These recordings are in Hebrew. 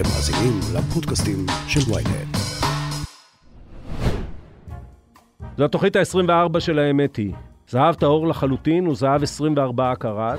אתם מאזינים לפודקאסטים של ויינט. זו התוכנית ה-24 של האמת היא. זהב טהור לחלוטין הוא זהב 24 קראט.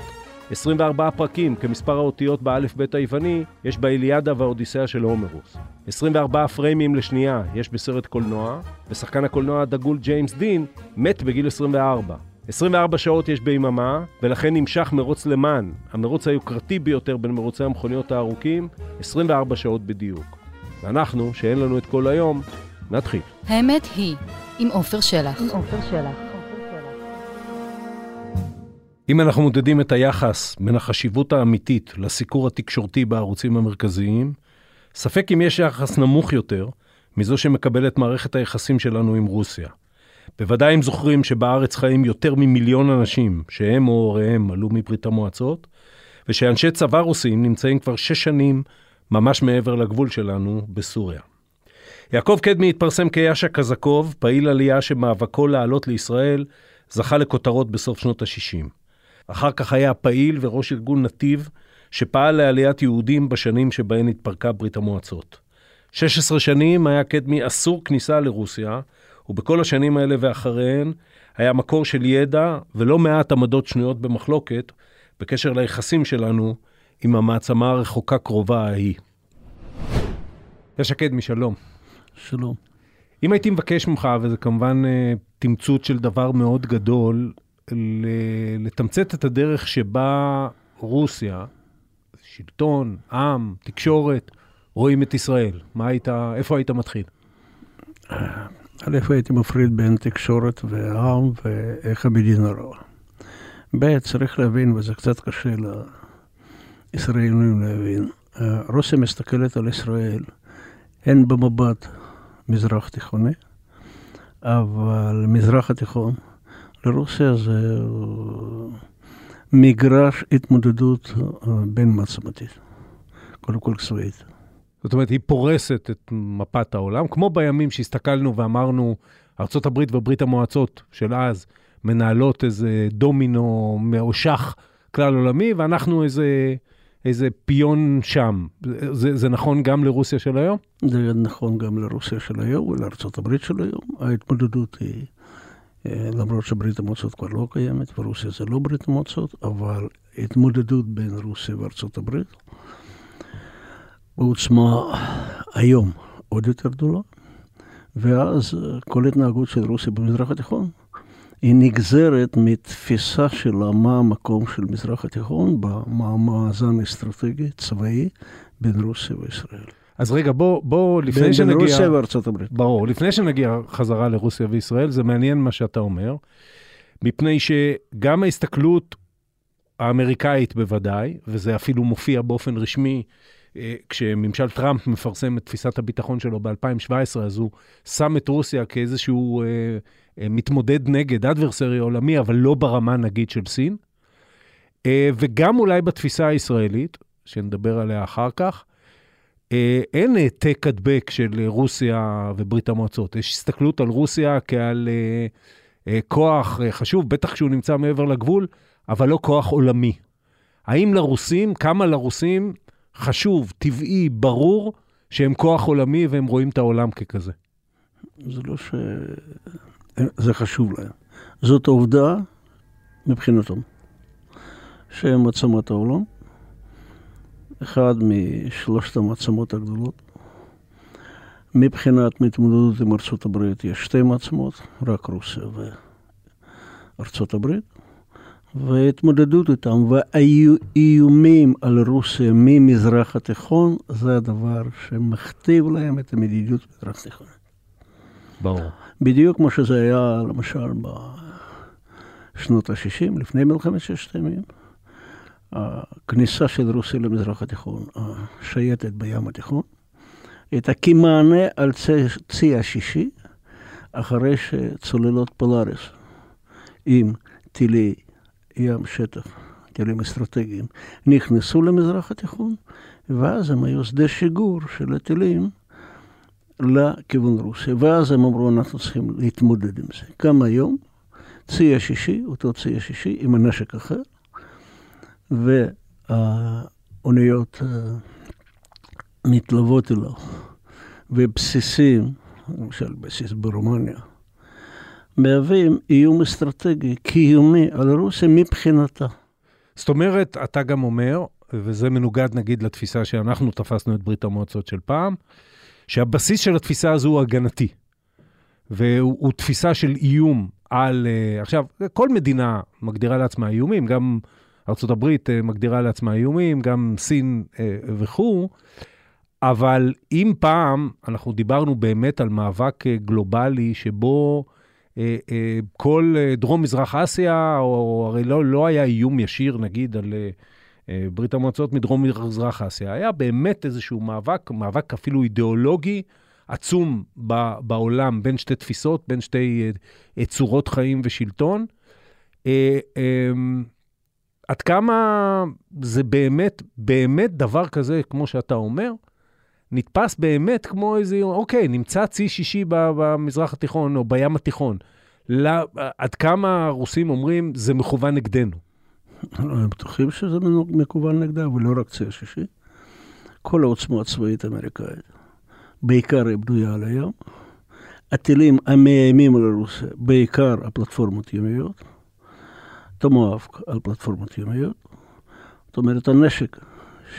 24 פרקים כמספר האותיות באלף-בית היווני יש באיליאדה והאודיסאה של הומרוס. 24 פריימים לשנייה יש בסרט קולנוע, ושחקן הקולנוע הדגול ג'יימס דין מת בגיל 24. 24 שעות יש ביממה, ולכן נמשך מרוץ למאן, המרוץ היוקרתי ביותר בין מרוצי המכוניות הארוכים, 24 שעות בדיוק. ואנחנו, שאין לנו את כל היום, נתחיל. האמת היא, עם עופר שלח. עם עופר שלח. אם אנחנו מודדים את היחס בין החשיבות האמיתית לסיקור התקשורתי בערוצים המרכזיים, ספק אם יש יחס נמוך יותר מזו שמקבלת מערכת היחסים שלנו עם רוסיה. בוודאי הם זוכרים שבארץ חיים יותר ממיליון אנשים שהם או הוריהם עלו מברית המועצות, ושאנשי צבא רוסים נמצאים כבר שש שנים ממש מעבר לגבול שלנו בסוריה. יעקב קדמי התפרסם כיאשה קזקוב, פעיל עלייה שמאבקו לעלות לישראל, זכה לכותרות בסוף שנות ה-60. אחר כך היה פעיל וראש ארגון נתיב, שפעל לעליית יהודים בשנים שבהן התפרקה ברית המועצות. 16 שנים היה קדמי אסור כניסה לרוסיה, ובכל השנים האלה ואחריהן היה מקור של ידע ולא מעט עמדות שנויות במחלוקת בקשר ליחסים שלנו עם המעצמה הרחוקה קרובה ההיא. יש קדמי, שלום. שלום. אם הייתי מבקש ממך, וזה כמובן אה, תמצות של דבר מאוד גדול, לתמצת את הדרך שבה רוסיה, שלטון, עם, תקשורת, רואים את ישראל. מה היית, איפה היית מתחיל? א', הייתי מפריד בין תקשורת ועם ואיך המדינה רואה. ב', צריך להבין, וזה קצת קשה לישראלים להבין, רוסיה מסתכלת על ישראל הן במבט מזרח תיכוני, אבל מזרח התיכון לרוסיה זה מגרש התמודדות בין מעצמתית, קודם כל צבאית. זאת אומרת, היא פורסת את מפת העולם, כמו בימים שהסתכלנו ואמרנו, ארה"ב וברית המועצות של אז מנהלות איזה דומינו מאושך כלל עולמי, ואנחנו איזה, איזה פיון שם. זה, זה נכון גם לרוסיה של היום? זה נכון גם לרוסיה של היום ולארה"ב של היום. ההתמודדות היא, אה, למרות שברית המועצות כבר לא קיימת, ורוסיה זה לא ברית המועצות, אבל התמודדות בין רוסיה וארה"ב. בעוצמה היום עוד יותר גדולה, ואז כל התנהגות של רוסיה במזרח התיכון היא נגזרת מתפיסה שלה מה המקום של מזרח התיכון במאזן אסטרטגי צבאי בין רוסיה וישראל. אז רגע, בוא, בוא לפני בין, שנגיע... בין רוסיה וארצות הברית. ברור, לפני שנגיע חזרה לרוסיה וישראל, זה מעניין מה שאתה אומר, מפני שגם ההסתכלות האמריקאית בוודאי, וזה אפילו מופיע באופן רשמי כשממשל טראמפ מפרסם את תפיסת הביטחון שלו ב-2017, אז הוא שם את רוסיה כאיזשהו אה, אה, מתמודד נגד, אדברסרי עולמי, אבל לא ברמה נגיד של סין. אה, וגם אולי בתפיסה הישראלית, שנדבר עליה אחר כך, אה, אין העתק הדבק של רוסיה וברית המועצות. יש הסתכלות על רוסיה כעל אה, אה, כוח אה, חשוב, בטח כשהוא נמצא מעבר לגבול, אבל לא כוח עולמי. האם לרוסים, כמה לרוסים חשוב, טבעי, ברור, שהם כוח עולמי והם רואים את העולם ככזה. זה לא ש... זה חשוב להם. זאת העובדה מבחינתם, שהם מעצמת העולם, אחד משלושת המעצמות הגדולות. מבחינת מתמודדות עם ארצות הברית יש שתי מעצמות, רק רוסיה וארצות הברית. וההתמודדות איתם והאיומים על רוסיה ממזרח התיכון, זה הדבר שמכתיב להם את המדיניות במזרח התיכון. ברור. בדיוק כמו שזה היה, למשל, בשנות ה-60, לפני מלחמת ששת הימים. הכניסה של רוסיה למזרח התיכון, השייטת בים התיכון, הייתה כמענה על צי השישי, אחרי שצוללות פולאריס עם טילי ים שטח, טילים אסטרטגיים, נכנסו למזרח התיכון, ואז הם היו שדה שיגור של הטילים לכיוון רוסיה. ואז הם אמרו, אנחנו צריכים להתמודד עם זה. גם היום, צי השישי, אותו צי השישי, עם הנשק אחר, והאוניות מתלוות אליו, ובסיסים, למשל בסיס ברומניה, מהווים איום אסטרטגי קיומי על רוסיה מבחינתה. זאת אומרת, אתה גם אומר, וזה מנוגד נגיד לתפיסה שאנחנו תפסנו את ברית המועצות של פעם, שהבסיס של התפיסה הזו הוא הגנתי. והוא תפיסה של איום על... Uh, עכשיו, כל מדינה מגדירה לעצמה איומים, גם ארה"ב uh, מגדירה לעצמה איומים, גם סין uh, וכו', אבל אם פעם אנחנו דיברנו באמת על מאבק גלובלי שבו כל uh, דרום-מזרח אסיה, או הרי לא, לא היה איום ישיר, נגיד, על... ברית המועצות מדרום מזרח אסיה. היה באמת איזשהו מאבק, מאבק אפילו אידיאולוגי עצום בעולם בין שתי תפיסות, בין שתי אה, צורות חיים ושלטון. אה, אמ, עד כמה זה באמת, באמת דבר כזה, כמו שאתה אומר, נתפס באמת כמו איזה, אוקיי, נמצא צי שישי במזרח התיכון או בים התיכון. לה, עד כמה הרוסים אומרים, זה מכוון נגדנו. הם בטוחים שזה מכוון נגדם, ולא רק צי השישי. כל העוצמה הצבאית האמריקאית, בעיקר היא בנויה על הים. הטילים המאיימים על רוסיה, בעיקר הפלטפורמות ימיות. תמואף על פלטפורמות ימיות. זאת אומרת, הנשק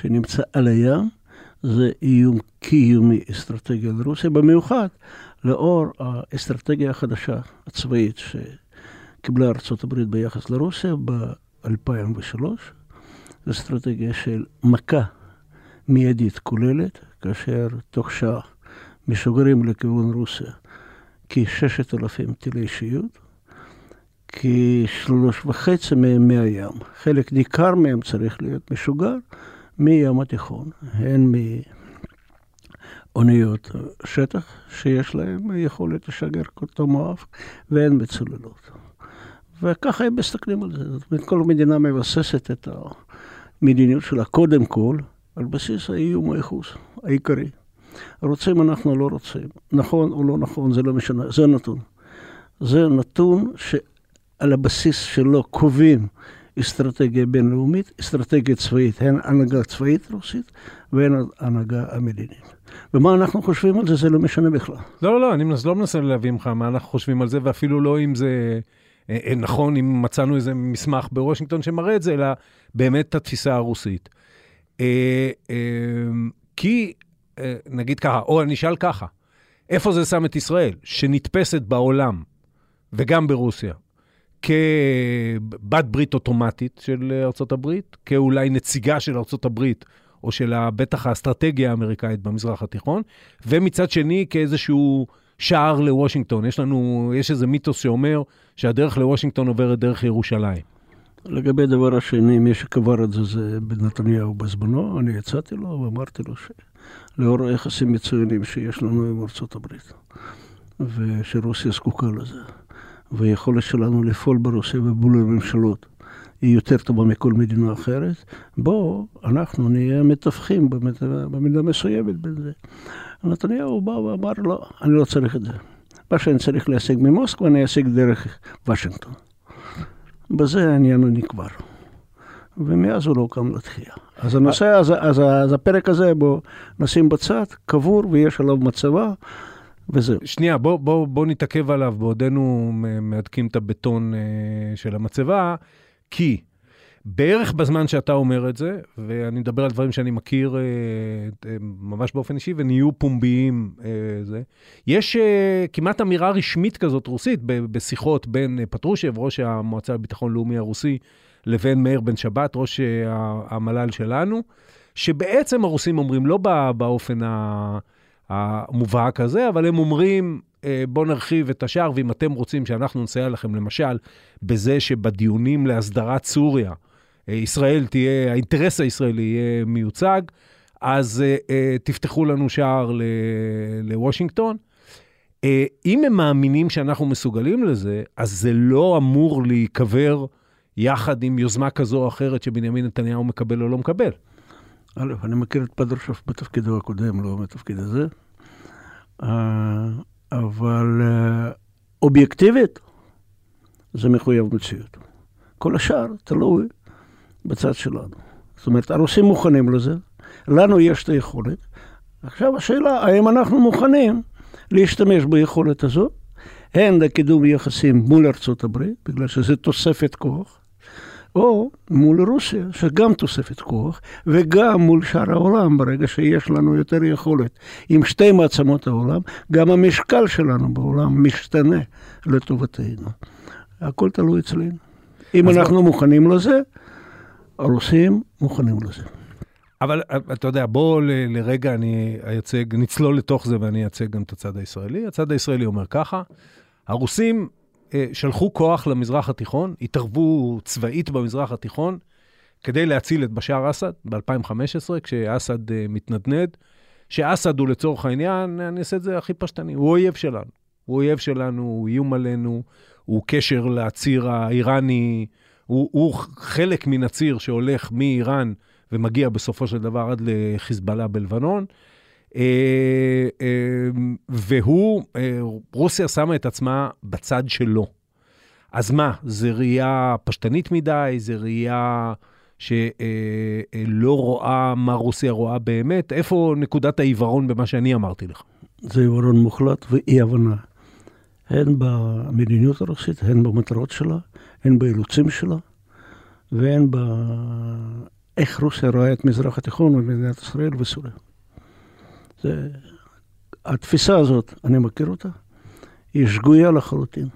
שנמצא על הים זה איום קיומי אסטרטגי על רוסיה, במיוחד לאור האסטרטגיה החדשה הצבאית שקיבלה ארה"ב ביחס לרוסיה 2003, אסטרטגיה של מכה מיידית כוללת, כאשר תוך שעה משוגרים לכיוון רוסיה כ-6,000 טילי שיוט, כשלוש וחצי מהם מהים. חלק ניכר מהם צריך להיות משוגר מים התיכון, הן מאוניות שטח שיש להם יכולת לשגר אותו מואף, והן מצוללות. וככה הם מסתכלים על זה. זאת אומרת, כל מדינה מבססת את המדיניות שלה קודם כל על בסיס האיום הייחוס העיקרי. רוצים אנחנו לא רוצים. נכון או לא נכון, זה לא משנה, זה נתון. זה נתון שעל הבסיס שלו קובעים אסטרטגיה בינלאומית, אסטרטגיה צבאית, הן הנהגה צבאית רוסית והן הנהגה המדינית. ומה אנחנו חושבים על זה, זה לא משנה בכלל. לא, לא, לא, אני לא מנסה להביא ממך מה אנחנו חושבים על זה, ואפילו לא אם זה... אה, אה, נכון אם מצאנו איזה מסמך בוושינגטון שמראה את זה, אלא באמת את התפיסה הרוסית. אה, כי, נגיד ככה, או אני אשאל ככה, איפה זה שם את ישראל, שנתפסת בעולם, וגם ברוסיה, כבת ברית אוטומטית של ארצות הברית, כאולי נציגה של ארצות הברית, או של בטח האסטרטגיה האמריקאית במזרח התיכון, ומצד שני כאיזשהו שער לוושינגטון. יש לנו, יש איזה מיתוס שאומר שהדרך לוושינגטון עוברת דרך ירושלים. לגבי הדבר השני, מי שקבר את זה זה נתניהו בזמנו, אני הצעתי לו ואמרתי לו שלאור היחסים מצוינים שיש לנו עם ארצות הברית, ושרוסיה זקוקה לזה, והיכולת שלנו לפעול ברוסיה ובול הממשלות היא יותר טובה מכל מדינה אחרת, בואו, אנחנו נהיה מתווכים במידה מסוימת בזה. נתניהו בא ואמר, לא, אני לא צריך את זה. מה שאני צריך להשיג ממוסקבה, אני אשיג דרך וושינגטון. בזה העניין נקבר. ומאז הוא לא קם לתחייה. אז הנושא, אז, אז, אז הפרק הזה, בוא נשים בצד, קבור ויש עליו מצבה, וזהו. שנייה, בוא, בוא, בוא נתעכב עליו בעודנו מהדקים את הבטון uh, של המצבה, כי בערך בזמן שאתה אומר את זה, ואני מדבר על דברים שאני מכיר אה, אה, ממש באופן אישי, ונהיו פומביים, אה, זה, יש אה, כמעט אמירה רשמית כזאת רוסית בשיחות בין אה, פטרושב, ראש המועצה לביטחון לאומי הרוסי, לבין מאיר בן שבת, ראש אה, המל"ל שלנו, שבעצם הרוסים אומרים, לא באופן המובהק הזה, אבל הם אומרים, אה, בואו נרחיב את השער, ואם אתם רוצים שאנחנו נסייע לכם, למשל, בזה שבדיונים להסדרת סוריה, אה, ישראל תהיה, האינטרס הישראלי יהיה מיוצג, אז uh, תפתחו לנו שער לוושינגטון. אם הם מאמינים שאנחנו מסוגלים לזה, אז זה לא אמור להיקבר יחד עם יוזמה כזו או אחרת שבנימין נתניהו מקבל או לא מקבל. א', אני מכיר את פדרשוף בתפקידו הקודם, לא בתפקיד הזה, אבל uh, אובייקטיבית זה מחויב מציאות. כל השאר תלוי בצד שלנו. זאת אומרת, הרוסים מוכנים לזה, לנו יש את היכולת, עכשיו השאלה, האם אנחנו מוכנים להשתמש ביכולת הזאת, הן לקידום יחסים מול ארצות הברית, בגלל שזה תוספת כוח, או מול רוסיה, שגם תוספת כוח, וגם מול שאר העולם, ברגע שיש לנו יותר יכולת. עם שתי מעצמות העולם, גם המשקל שלנו בעולם משתנה לטובתנו. הכל תלוי אצלנו. אם אנחנו לא... מוכנים לזה, הרוסים מוכנים לזה. אבל אתה יודע, בוא ל, לרגע אני אייצג, נצלול לתוך זה ואני אייצג גם את הצד הישראלי. הצד הישראלי אומר ככה, הרוסים אה, שלחו כוח למזרח התיכון, התערבו צבאית במזרח התיכון, כדי להציל את בשאר אסד ב-2015, כשאסד אה, מתנדנד, שאסד הוא לצורך העניין, אני אעשה את זה הכי פשטני, הוא אויב שלנו. הוא אויב שלנו, הוא איום עלינו, הוא קשר לציר האיראני, הוא, הוא חלק מן הציר שהולך מאיראן ומגיע בסופו של דבר עד לחיזבאללה בלבנון. אה, אה, והוא, אה, רוסיה שמה את עצמה בצד שלו. אז מה, זה ראייה פשטנית מדי? זה ראייה שלא רואה מה רוסיה רואה באמת? איפה נקודת העיוורון במה שאני אמרתי לך? זה עיוורון מוחלט ואי-הבנה. הן במדיניות הרוסית, הן במטרות שלה, הן באילוצים שלה, והן באיך רוסיה רואה את מזרח התיכון ומדינת ישראל וסוריה. זה, התפיסה הזאת, אני מכיר אותה, היא שגויה לחלוטין.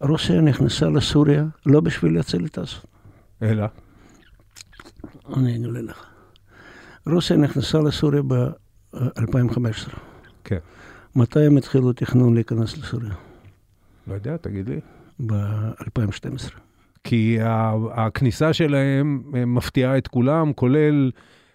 רוסיה נכנסה לסוריה לא בשביל להציל את אסד. אלא? אני אגלה לך. רוסיה נכנסה לסוריה ב-2015. כן. מתי הם התחילו תכנון להיכנס לסוריה? לא יודע, תגיד לי. ב-2012. כי הכניסה שלהם מפתיעה את כולם, כולל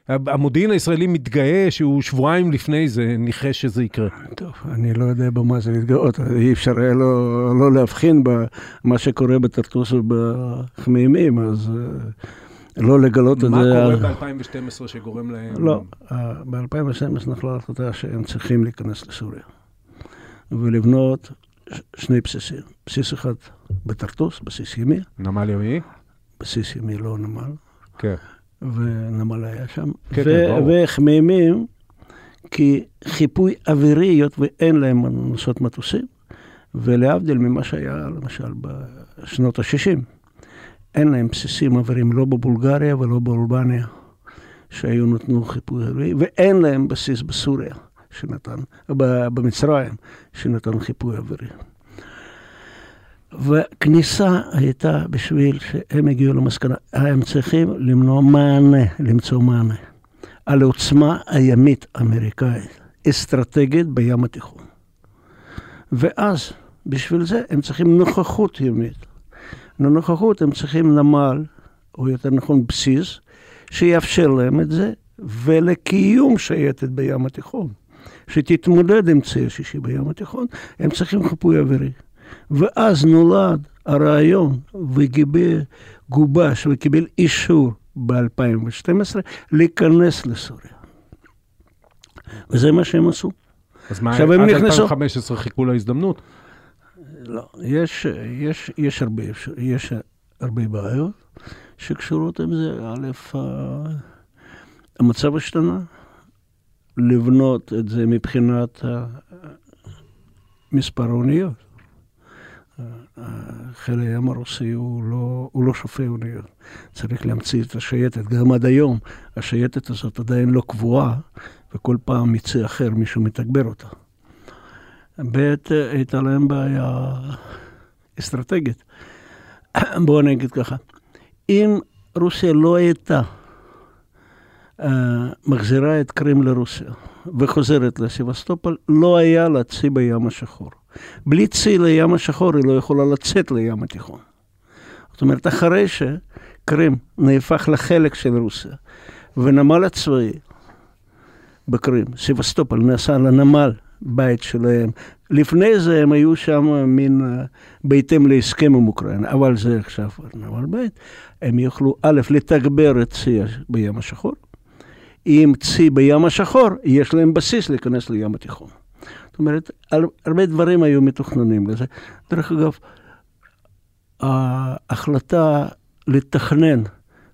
המודיעין הישראלי מתגאה שהוא שבועיים לפני זה ניחש שזה יקרה. טוב, אני לא יודע במה זה להתגאות, אי אפשר היה לא, לא להבחין במה שקורה בתרטוס ובחמימים, אז אה, לא לגלות את זה. מה קורה ב-2012 שגורם להם... לא, ב-2012 נפלה החלטה שהם צריכים להיכנס לסוריה ולבנות שני בסיסים. בסיס אחד בתרטוס, בסיס ימי. נמל ימי? בסיס ימי, לא נמל. כן. ונמל היה שם. כן, כן, ברור. וחמימים, כי חיפוי אווירי, היות ואין להם נוסעות מטוסים, ולהבדיל ממה שהיה למשל בשנות ה-60, אין להם בסיסים אוויריים לא בבולגריה ולא באלבניה, שהיו נתנו חיפוי אווירי, ואין להם בסיס בסוריה, שנתן, במצרים, שנתן חיפוי אווירי. וכניסה הייתה בשביל שהם הגיעו למסקנה, הם צריכים למנוע מענה, למצוא מענה, על עוצמה הימית אמריקאית, אסטרטגית בים התיכון. ואז, בשביל זה, הם צריכים נוכחות ימית. לנוכחות הם צריכים נמל, או יותר נכון בסיס, שיאפשר להם את זה, ולקיום שייטת בים התיכון, שתתמודד עם צי השישי בים התיכון, הם צריכים חיפוי אווירי. ואז נולד הרעיון וגובש וקיבל אישור ב-2012 להיכנס לסוריה. וזה מה שהם עשו. אז מה, עד נכנסו... 2015 חיכו להזדמנות? לא, יש, יש, יש, הרבה, יש הרבה בעיות שקשורות עם זה. א', המצב השתנה, לבנות את זה מבחינת מספר האוניות. חיל הים הרוסי הוא לא, הוא לא שופע אוניות. צריך להמציא את השייטת. גם עד היום השייטת הזאת עדיין לא קבועה, וכל פעם מצי אחר מישהו מתגבר אותה. ב', הייתה להם בעיה אסטרטגית. בואו נגיד ככה, אם רוסיה לא הייתה uh, מחזירה את קרים לרוסיה וחוזרת לסיבסטופול, לא היה לה צי בים השחור. בלי צי לים השחור היא לא יכולה לצאת לים התיכון. זאת אומרת, אחרי שקרים נהפך לחלק של רוסיה, ונמל הצבאי בקרים, סיבסטופל, נעשה לנמל בית שלהם. לפני זה הם היו שם מין, אה, בהתאם להסכם עם אוקראינה, אבל זה עכשיו נמל בית. הם יוכלו, א', לתגבר את צי בים השחור. עם צי בים השחור, יש להם בסיס להיכנס לים התיכון. זאת אומרת, הרבה דברים היו מתוכננים לזה. דרך אגב, ההחלטה לתכנן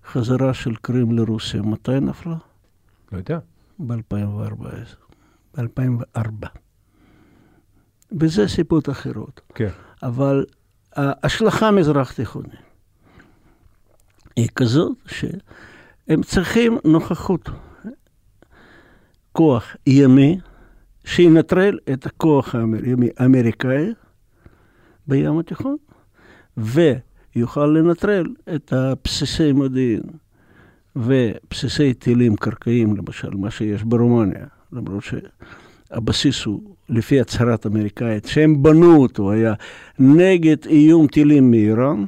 חזרה של קרים לרוסיה, מתי נפלה? לא יודע. ב-2014. ב-2004. וזה סיבות אחרות. כן. אבל ההשלכה המזרח תיכונית היא כזאת שהם צריכים נוכחות, כוח ימי, שינטרל את הכוח האמריקאי בים התיכון, ויוכל לנטרל את הבסיסי מודיעין ובסיסי טילים קרקעיים, למשל, מה שיש ברומניה, למרות שהבסיס הוא לפי הצהרת אמריקאית, שהם בנו אותו, היה נגד איום טילים מאיראן,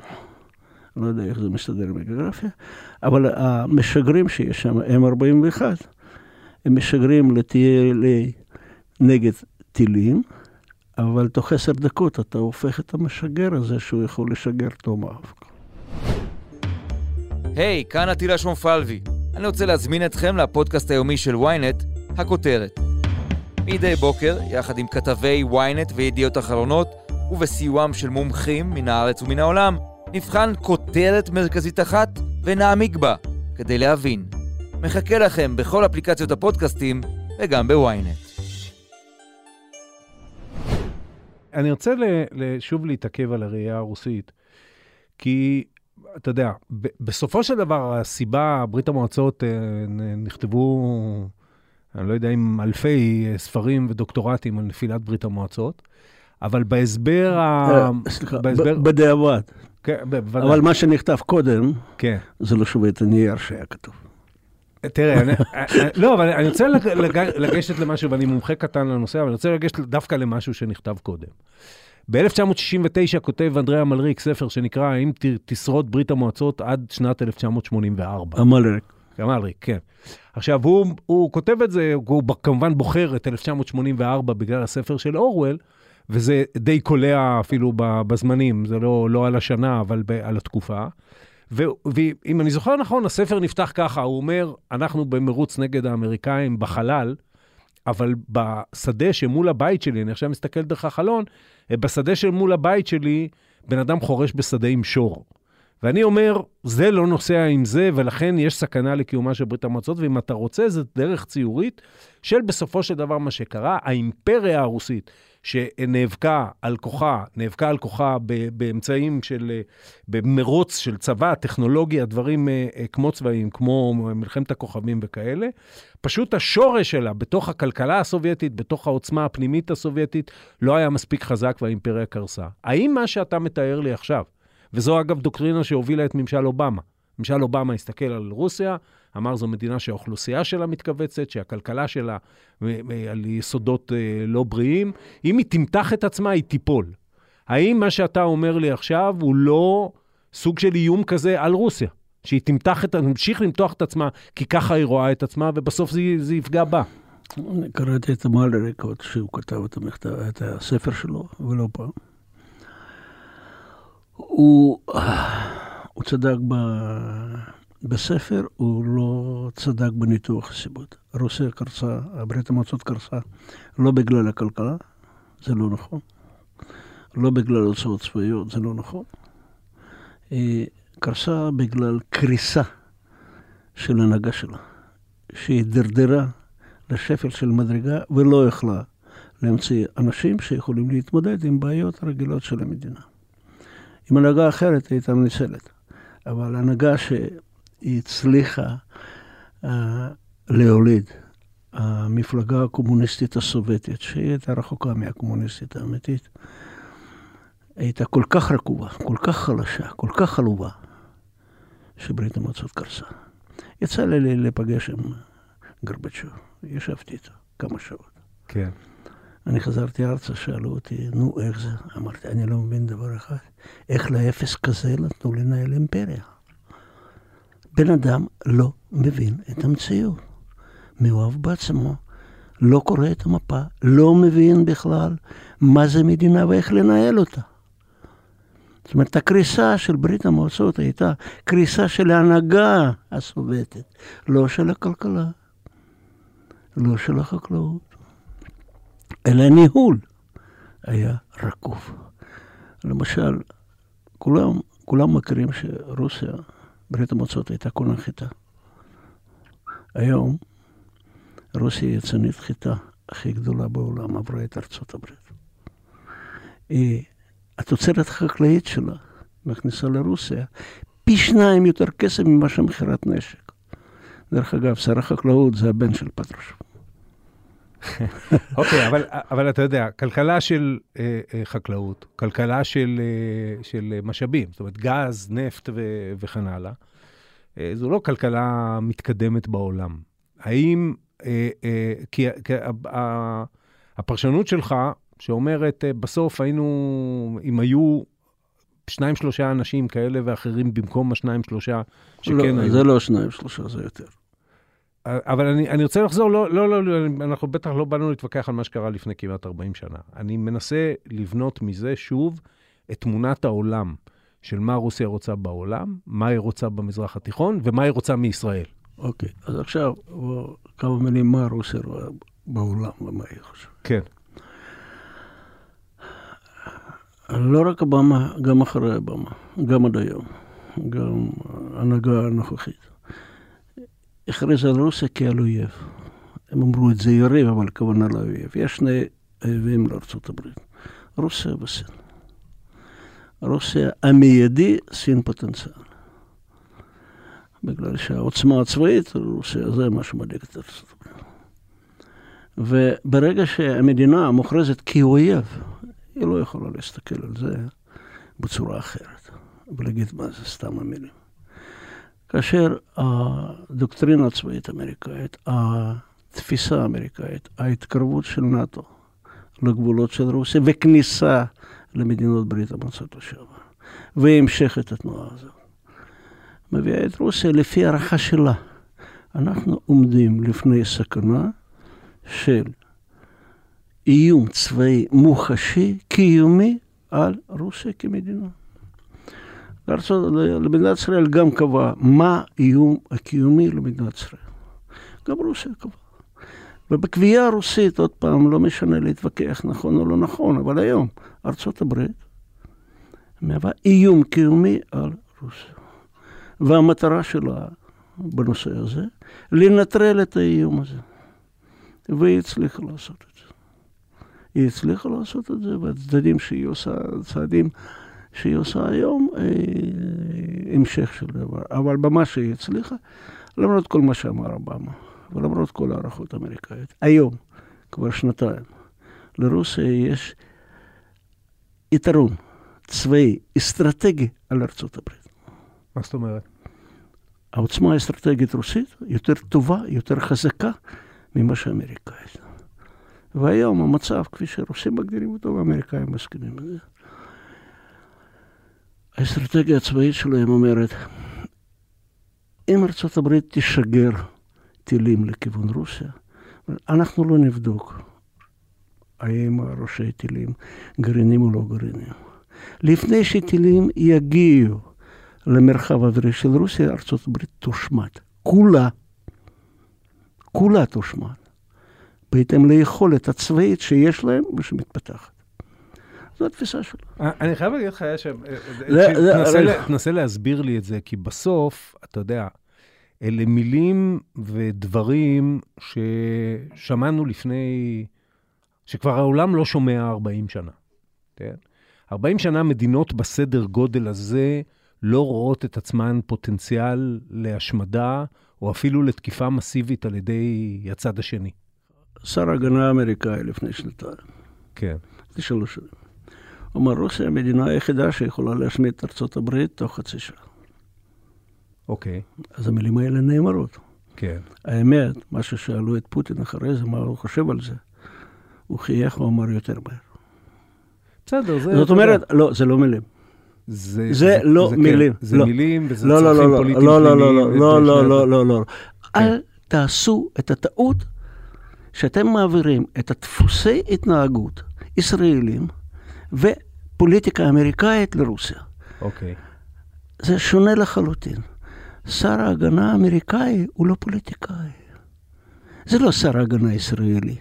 לא יודע איך זה מסתדר עם הגיאוגרפיה, אבל המשגרים שיש שם, M41, הם משגרים לטיילי נגד טילים, אבל תוך עשר דקות אתה הופך את המשגר הזה שהוא יכול לשגר טומאפק. היי, hey, כאן עטילה שומפלבי. אני רוצה להזמין אתכם לפודקאסט היומי של ynet, הכותרת. מדי בוקר, יחד עם כתבי ynet וידיעות אחרונות, ובסיועם של מומחים מן הארץ ומן העולם, נבחן כותרת מרכזית אחת ונעמיק בה, כדי להבין. מחכה לכם בכל אפליקציות הפודקאסטים וגם בוויינט. אני רוצה שוב להתעכב על הראייה הרוסית, כי אתה יודע, בסופו של דבר, הסיבה, ברית המועצות אה, נכתבו, אני לא יודע אם אלפי אה, ספרים ודוקטורטים על נפילת ברית המועצות, אבל בהסבר ה... אה, סליחה, בדיעבד. כן, בוודאי. אבל מה שנכתב קודם, כן. זה לא שווה את הנייר שהיה כתוב. תראה, אני, לא, אבל אני רוצה לגשת למשהו, ואני מומחה קטן לנושא, אבל אני רוצה לגשת דווקא למשהו שנכתב קודם. ב-1969 כותב אנדריאה מלריק ספר שנקרא "האם תשרוד ברית המועצות עד שנת 1984". המלריק. המלריק, כן. עכשיו, הוא, הוא כותב את זה, הוא כמובן בוחר את 1984 בגלל הספר של אורוול, וזה די קולע אפילו בזמנים, זה לא, לא על השנה, אבל ב, על התקופה. ואם אני זוכר נכון, הספר נפתח ככה, הוא אומר, אנחנו במרוץ נגד האמריקאים בחלל, אבל בשדה שמול הבית שלי, אני עכשיו מסתכל דרך החלון, בשדה שמול הבית שלי, בן אדם חורש בשדה עם שור. ואני אומר, זה לא נוסע עם זה, ולכן יש סכנה לקיומה של ברית המועצות, ואם אתה רוצה, זה דרך ציורית של בסופו של דבר מה שקרה, האימפריה הרוסית, שנאבקה על כוחה, נאבקה על כוחה באמצעים של, במרוץ של צבא, טכנולוגיה, דברים אה, אה, כמו צבאים, כמו מלחמת הכוכבים וכאלה. פשוט השורש שלה בתוך הכלכלה הסובייטית, בתוך העוצמה הפנימית הסובייטית, לא היה מספיק חזק והאימפריה קרסה. האם מה שאתה מתאר לי עכשיו, וזו אגב דוקטרינה שהובילה את ממשל אובמה, ממשל אובמה הסתכל על רוסיה, אמר זו מדינה שהאוכלוסייה שלה מתכווצת, שהכלכלה שלה אה, אה, על יסודות אה, לא בריאים. אם היא תמתח את עצמה, היא תיפול. האם מה שאתה אומר לי עכשיו הוא לא סוג של איום כזה על רוסיה? שהיא תמתח את, תמשיך למתוח את עצמה, כי ככה היא רואה את עצמה, ובסוף זה, זה יפגע בה. אני קראתי את המלריק עוד שהוא כתב את, המכתב, את הספר שלו, ולא פעם. הוא, הוא צדק ב... בספר הוא לא צדק בניתוח הסיבות. רוסיה קרסה, ברית המועצות קרסה, לא בגלל הכלכלה, זה לא נכון. לא בגלל הוצאות צבאיות, זה לא נכון. היא קרסה בגלל קריסה של הנהגה שלה, שהיא דרדרה לשפל של מדרגה ולא יכלה להמציא אנשים שיכולים להתמודד עם בעיות רגילות של המדינה. עם הנהגה אחרת הייתה מנצלת, אבל הנהגה ש... היא הצליחה uh, להוליד. המפלגה הקומוניסטית הסובייטית, שהיא הייתה רחוקה מהקומוניסטית האמיתית, הייתה כל כך רקובה, כל כך חלשה, כל כך עלובה, שברית המועצות קרסה. יצא לי להיפגש עם גרבצ'וב, ישבתי איתו כמה שעות. כן. אני חזרתי ארצה, שאלו אותי, נו, איך זה? אמרתי, אני לא מבין דבר אחד, איך לאפס כזה נתנו לנהל אימפריה? בן אדם לא מבין את המציאות. מאוהב בעצמו, לא קורא את המפה, לא מבין בכלל מה זה מדינה ואיך לנהל אותה. זאת אומרת, הקריסה של ברית המועצות הייתה קריסה של ההנהגה הסובייטית, לא של הכלכלה, לא של החקלאות, אלא הניהול היה רקוב. למשל, כולם, כולם מכירים שרוסיה ברית המועצות הייתה כל הנחיתה. היום רוסיה היא יצרנית חיטה הכי גדולה בעולם, עברה את ארצות הברית. היא, התוצרת החקלאית שלה מכניסה לרוסיה פי שניים יותר כסף ממה שמכירת נשק. דרך אגב, שר החקלאות זה הבן של פטרושוב. אוקיי, אבל, אבל אתה יודע, כלכלה של אה, אה, חקלאות, כלכלה של, אה, של משאבים, זאת אומרת, גז, נפט ו, וכן הלאה, אה, זו לא כלכלה מתקדמת בעולם. האם, אה, אה, כי, כי אה, הפרשנות שלך, שאומרת, אה, בסוף היינו, אם היו שניים, שלושה אנשים כאלה ואחרים במקום השניים, שלושה שכן לא, היו. זה לא שניים, שלושה, זה יותר. אבל אני, אני רוצה לחזור, לא, לא, לא, לא, אנחנו בטח לא באנו להתווכח על מה שקרה לפני כמעט 40 שנה. אני מנסה לבנות מזה שוב את תמונת העולם של מה רוסיה רוצה בעולם, מה היא רוצה במזרח התיכון ומה היא רוצה מישראל. אוקיי, אז עכשיו כמה מילים מה רוסיה רואה בעולם ומה היא חושבת. כן. לא רק הבמה, גם אחרי הבמה, גם עד היום, גם ההנהגה הנוכחית. הכריז על רוסיה כעל אויב. הם אמרו את זה יריב, אבל הכוונה לאויב. יש שני אויבים לארצות הברית, רוסיה וסין. רוסיה המיידי, סין פוטנציאל. בגלל שהעוצמה הצבאית, רוסיה זה מה שמדאיג את ארצות הברית. וברגע שהמדינה מוכרזת כאויב, היא לא יכולה להסתכל על זה בצורה אחרת, ולהגיד מה זה סתם המילים. כאשר הדוקטרינה הצבאית האמריקאית, התפיסה האמריקאית, ההתקרבות של נאט"ו לגבולות של רוסיה וכניסה למדינות ברית המועצות לשעבר, והמשך את התנועה הזאת, מביאה את רוסיה לפי הערכה שלה. אנחנו עומדים לפני סכנה של איום צבאי מוחשי, קיומי, על רוסיה כמדינה. למדינת ישראל גם קבע מה איום הקיומי למדינת ישראל. גם רוסיה קבעה. ובקביעה הרוסית, עוד פעם, לא משנה להתווכח נכון או לא נכון, אבל היום ארצות הברית מהווה איום קיומי על רוסיה. והמטרה שלה בנושא הזה, לנטרל את האיום הזה. והיא הצליחה לעשות את זה. היא הצליחה לעשות את זה, והצדדים שהיא עושה, צעדים שהיא עושה היום, אה, המשך של דבר. אבל במה שהיא הצליחה, למרות כל מה שאמר אובמה, ולמרות כל הערכות האמריקאיות, היום, כבר שנתיים, לרוסיה יש יתרון צבאי, אסטרטגי על ארצות הברית. מה זאת אומרת? העוצמה האסטרטגית רוסית יותר טובה, יותר חזקה ממה שהאמריקאית. והיום המצב, כפי שרוסים מגדירים אותו, והאמריקאים מסכימים לזה. האסטרטגיה הצבאית שלהם אומרת, אם ארצות הברית תשגר טילים לכיוון רוסיה, אנחנו לא נבדוק האם ראשי טילים גרעינים או לא גרעינים. לפני שטילים יגיעו למרחב האווירי של רוסיה, ארצות הברית תושמד. כולה. כולה תושמד. בהתאם ליכולת הצבאית שיש להם ושמתפתחת. זו התפיסה שלו. אני חייב להגיד לך, יש... זה- תנסה להסביר לי את זה, כי בסוף, אתה יודע, אלה מילים ודברים ששמענו לפני, שכבר העולם לא שומע 40 שנה. כן? 40 שנה מדינות בסדר גודל הזה לא רואות את עצמן פוטנציאל להשמדה, או אפילו לתקיפה מסיבית על ידי הצד השני. שר ההגנה האמריקאי לפני שנתיים, כן. לפני שלוש שנים. אמר, רוסיה המדינה היחידה שיכולה להשמיד את ארצות הברית תוך חצי שעה. אוקיי, אז המילים האלה נאמרות. כן. האמת, מה ששאלו את פוטין אחרי זה, מה הוא חושב על זה, הוא חייך ואמר יותר מהר. בסדר, זה... זאת אומרת, לא, זה לא מילים. זה, זה לא כן, מילים. זה לא. מילים וזה לא, לא, צרכים לא, לא, פוליטיים לא, לא, לא. לא, לא, לא. לא, לא, לא. כן. אל תעשו את הטעות שאתם מעבירים את הדפוסי התנהגות ישראלים ופוליטיקה אמריקאית לרוסיה. אוקיי, זה שונה לחלוטין. שר ההגנה האמריקאי הוא לא פוליטיקאי. זה לא שר ההגנה הישראלי.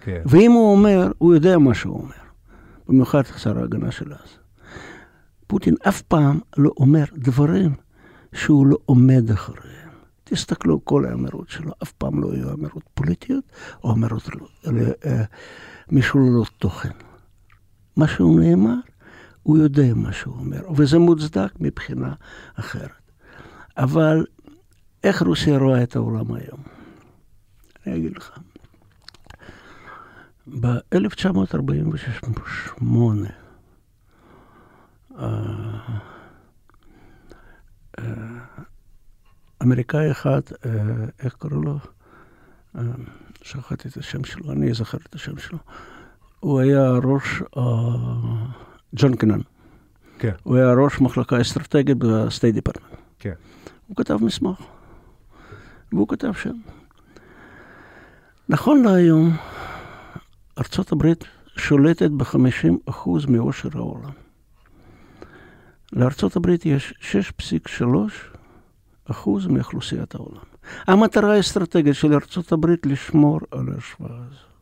כן. ואם הוא אומר, הוא יודע מה שהוא אומר. במיוחד שר ההגנה של אז. פוטין אף פעם לא אומר דברים שהוא לא עומד אחריהם. תסתכלו, כל האמירות שלו אף פעם לא היו אמירות פוליטיות, או אמירות משוללות תוכן. מה שהוא נאמר, הוא יודע מה שהוא אומר, וזה מוצדק מבחינה אחרת. אבל איך רוסיה רואה את העולם היום? אני אגיד לך. ב-1948, אמריקאי אחד, איך קוראים לו? שכחתי את השם שלו, אני אזכר את השם שלו. הוא היה ראש, ג'ון קנן. כן. הוא היה ראש מחלקה אסטרטגית ב State Department. כן. הוא כתב מסמך, והוא כתב שם. נכון להיום, ארצות הברית שולטת ב-50% מעושר העולם. לארצות הברית יש 6.3 מאוכלוסיית העולם. המטרה האסטרטגית של ארצות הברית לשמור על ההשוואה הזו.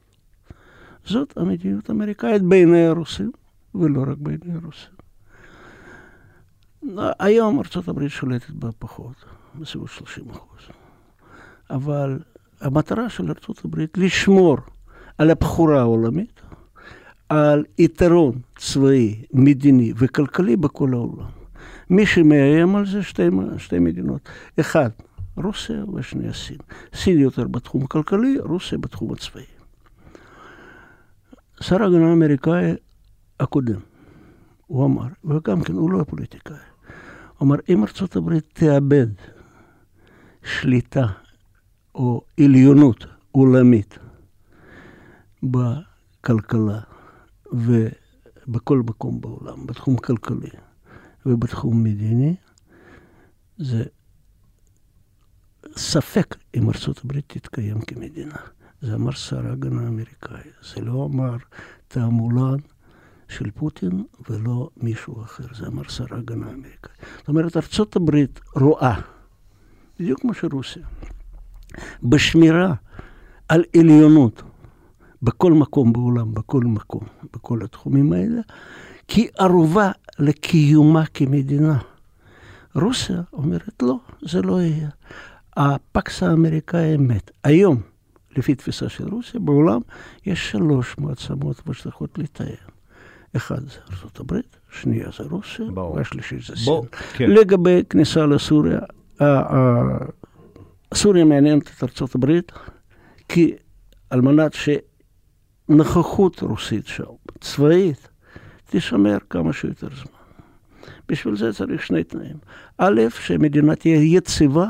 זאת המדיניות האמריקאית בעיני הרוסים, ולא רק בעיני הרוסים. היום ארצות הברית שולטת בה פחות, בסביבות 30 אבל המטרה של ארצות הברית לשמור על הבחורה העולמית, על יתרון צבאי, מדיני וכלכלי בכל העולם. מי שמאיים על זה שתי, שתי מדינות. אחד, רוסיה והשנייה סין. סין יותר בתחום הכלכלי, רוסיה בתחום הצבאי. שר ההגנה האמריקאי הקודם, הוא אמר, וגם כן, הוא לא פוליטיקאי, הוא אמר, אם ארצות הברית תאבד שליטה או עליונות עולמית בכלכלה ובכל מקום בעולם, בתחום כלכלי ובתחום מדיני, זה ספק אם ארצות הברית תתקיים כמדינה. זה אמר שר ההגנה האמריקאי. זה לא אמר תעמולן של פוטין ולא מישהו אחר, זה אמר שר ההגנה האמריקאי. זאת אומרת, ארצות הברית רואה, בדיוק כמו שרוסיה, בשמירה על עליונות בכל מקום בעולם, בכל מקום, בכל התחומים האלה, כערובה לקיומה כמדינה. רוסיה אומרת, לא, זה לא יהיה. הפקס האמריקאי מת. היום, לפי תפיסה של רוסיה, בעולם יש שלוש מעצמות שצריכות לתאם. אחד זה ארה"ב, שנייה זה רוסיה, והשלישית זה סין. כן. לגבי כניסה לסוריה, סוריה מעניינת את ארה"ב, כי על מנת שנוכחות רוסית שם, צבאית, תשמר כמה שיותר זמן. בשביל זה צריך שני תנאים. א', שהמדינה תהיה יציבה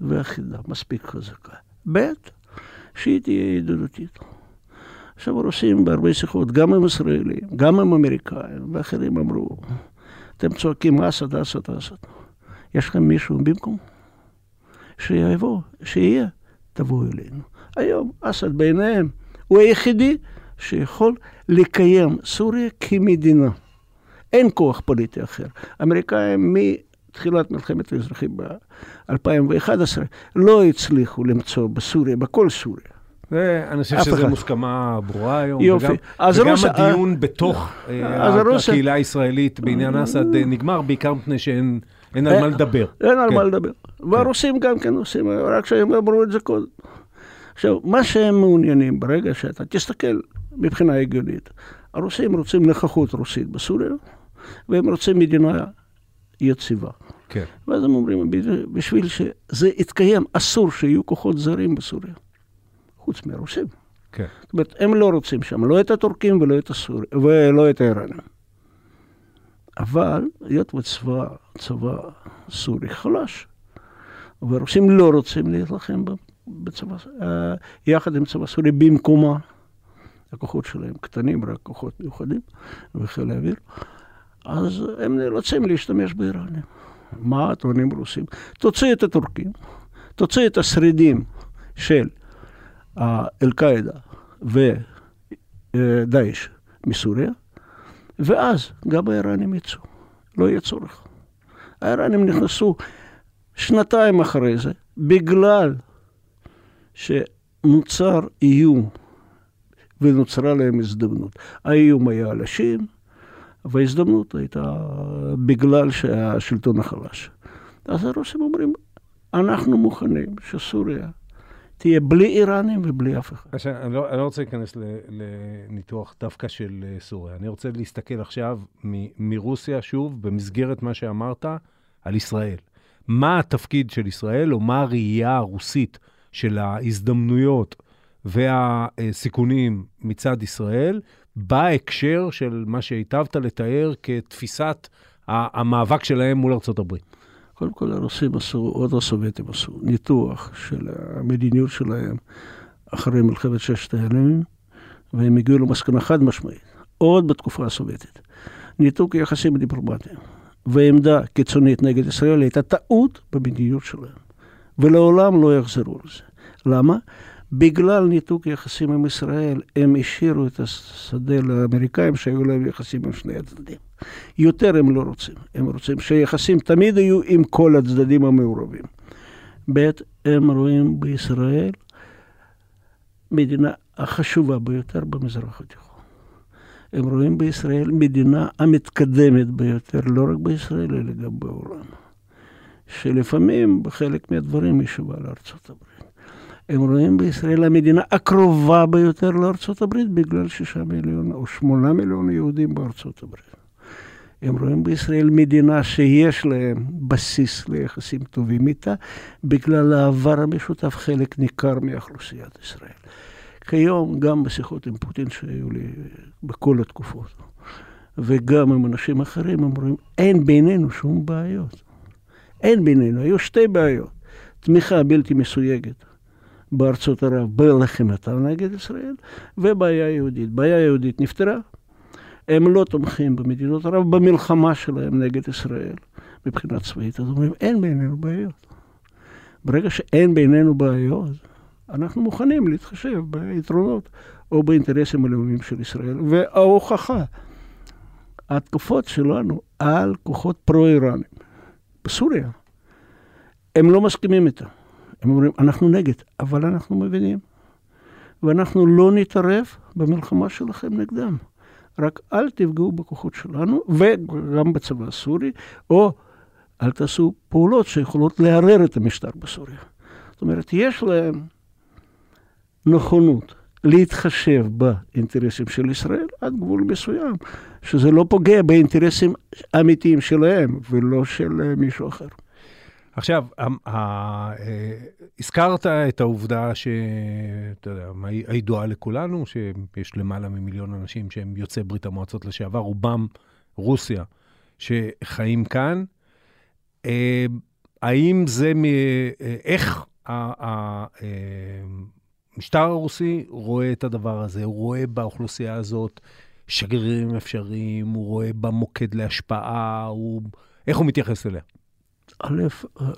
ואחידה, מספיק חזקה. ב', שהיא תהיה ידידותית. עכשיו הרוסים בהרבה שיחות, גם עם ישראלים, גם עם אמריקאים, ואחרים אמרו, אתם צועקים אסד, אסד, אסד. יש לכם מישהו במקום? שיבוא, שיהיה, תבואו אלינו. היום אסד בעיניהם הוא היחידי שיכול לקיים סוריה כמדינה. אין כוח פוליטי אחר. האמריקאים מתחילת מלחמת האזרחים ב-2011 לא הצליחו למצוא בסוריה, בכל סוריה. אני חושב שזו מוסכמה ברורה היום. יופי. וגם, וגם הרוס... הדיון אה, בתוך אה, הרוס... הקהילה הישראלית בעניין אסד אה, נגמר, בעיקר מפני שאין אין על מה לדבר. אין על כן. מה לדבר. והרוסים גם כן עושים, רק שהם אמרו את זה קודם. עכשיו, מה שהם מעוניינים, ברגע שאתה תסתכל מבחינה הגיונית, הרוסים רוצים נוכחות רוסית בסוריה, והם רוצים מדינה יציבה. כן. ואז הם אומרים, בשביל שזה יתקיים, אסור שיהיו כוחות זרים בסוריה, חוץ מהרוסים. כן. זאת אומרת, הם לא רוצים שם, לא את הטורקים ולא את הסורים, ולא את האיראנים. אבל היות וצבא צבא סורי חלש, והרוסים לא רוצים להילחם בצבא, אה, יחד עם צבא סורי במקומה. הכוחות שלהם קטנים, רק כוחות מיוחדים וחיל האוויר, אז הם נאלצים להשתמש באיראנים. מה הטוענים רוסים? תוציא את הטורקים, תוציא את השרידים של אל-קאעידה ודאעש מסוריה, ואז גם האיראנים יצאו, לא יהיה צורך. האיראנים נכנסו שנתיים אחרי זה, בגלל שנוצר איום ונוצרה להם הזדמנות. האיום היה על השין, וההזדמנות הייתה בגלל שהשלטון החלש. אז הרוסים אומרים, אנחנו מוכנים שסוריה תהיה בלי איראנים ובלי אף אחד. עכשיו, אני לא, אני לא רוצה להיכנס לניתוח דווקא של אה, סוריה. אני רוצה להסתכל עכשיו מ- מרוסיה, שוב, במסגרת מה שאמרת, על ישראל. מה התפקיד של ישראל, או מה הראייה הרוסית של ההזדמנויות והסיכונים מצד ישראל, בהקשר של מה שהיטבת לתאר כתפיסת המאבק שלהם מול הברית. קודם כל הרוסים עשו, עוד הסובייטים עשו, ניתוח של המדיניות שלהם אחרי מלחמת ששת הימים, והם הגיעו למסקנה חד משמעית, עוד בתקופה הסובייטית. ניתוק יחסים דיפלומטיים ועמדה קיצונית נגד ישראל הייתה טעות במדיניות שלהם, ולעולם לא יחזרו לזה. למה? בגלל ניתוק יחסים עם ישראל, הם השאירו את השדה לאמריקאים שהיו להם יחסים עם שני הצדדים. יותר הם לא רוצים, הם רוצים שיחסים תמיד יהיו עם כל הצדדים המעורבים. ב', הם רואים בישראל מדינה החשובה ביותר במזרח התיכון. הם רואים בישראל מדינה המתקדמת ביותר, לא רק בישראל, אלא גם בעולם. שלפעמים בחלק מהדברים היא שווה לארצות הברית. הם רואים בישראל המדינה הקרובה ביותר לארצות הברית בגלל שישה מיליון או שמונה מיליון יהודים בארצות הברית. הם רואים בישראל מדינה שיש להם בסיס ליחסים טובים איתה, בגלל העבר המשותף חלק ניכר מאוכלוסיית ישראל. כיום, גם בשיחות עם פוטין שהיו לי בכל התקופות, וגם עם אנשים אחרים, הם רואים, אין בינינו שום בעיות. אין בינינו, היו שתי בעיות. תמיכה בלתי מסויגת בארצות ערב בלחימתה נגד ישראל, ובעיה יהודית. בעיה יהודית נפתרה. הם לא תומכים במדינות ערב במלחמה שלהם נגד ישראל מבחינה צבאית. אז אומרים, אין בינינו בעיות. ברגע שאין בינינו בעיות, אנחנו מוכנים להתחשב ביתרונות או באינטרסים הלאומיים של ישראל. וההוכחה, ההתקפות שלנו על כוחות פרו-איראנים בסוריה, הם לא מסכימים איתם. הם אומרים, אנחנו נגד, אבל אנחנו מבינים. ואנחנו לא נתערב במלחמה שלכם נגדם. רק אל תפגעו בכוחות שלנו, וגם בצבא הסורי, או אל תעשו פעולות שיכולות לערער את המשטר בסוריה. זאת אומרת, יש להם נכונות להתחשב באינטרסים של ישראל עד גבול מסוים, שזה לא פוגע באינטרסים אמיתיים שלהם ולא של מישהו אחר. עכשיו, אה, הזכרת את העובדה שאתה יודע, הידועה לכולנו, שיש למעלה ממיליון אנשים שהם יוצאי ברית המועצות לשעבר, רובם רוסיה, שחיים כאן. אה, האם זה, אה, איך המשטר הרוסי רואה את הדבר הזה? הוא רואה באוכלוסייה הזאת שגרירים אפשריים, הוא רואה בה מוקד להשפעה, הוא... איך הוא מתייחס אליה? א',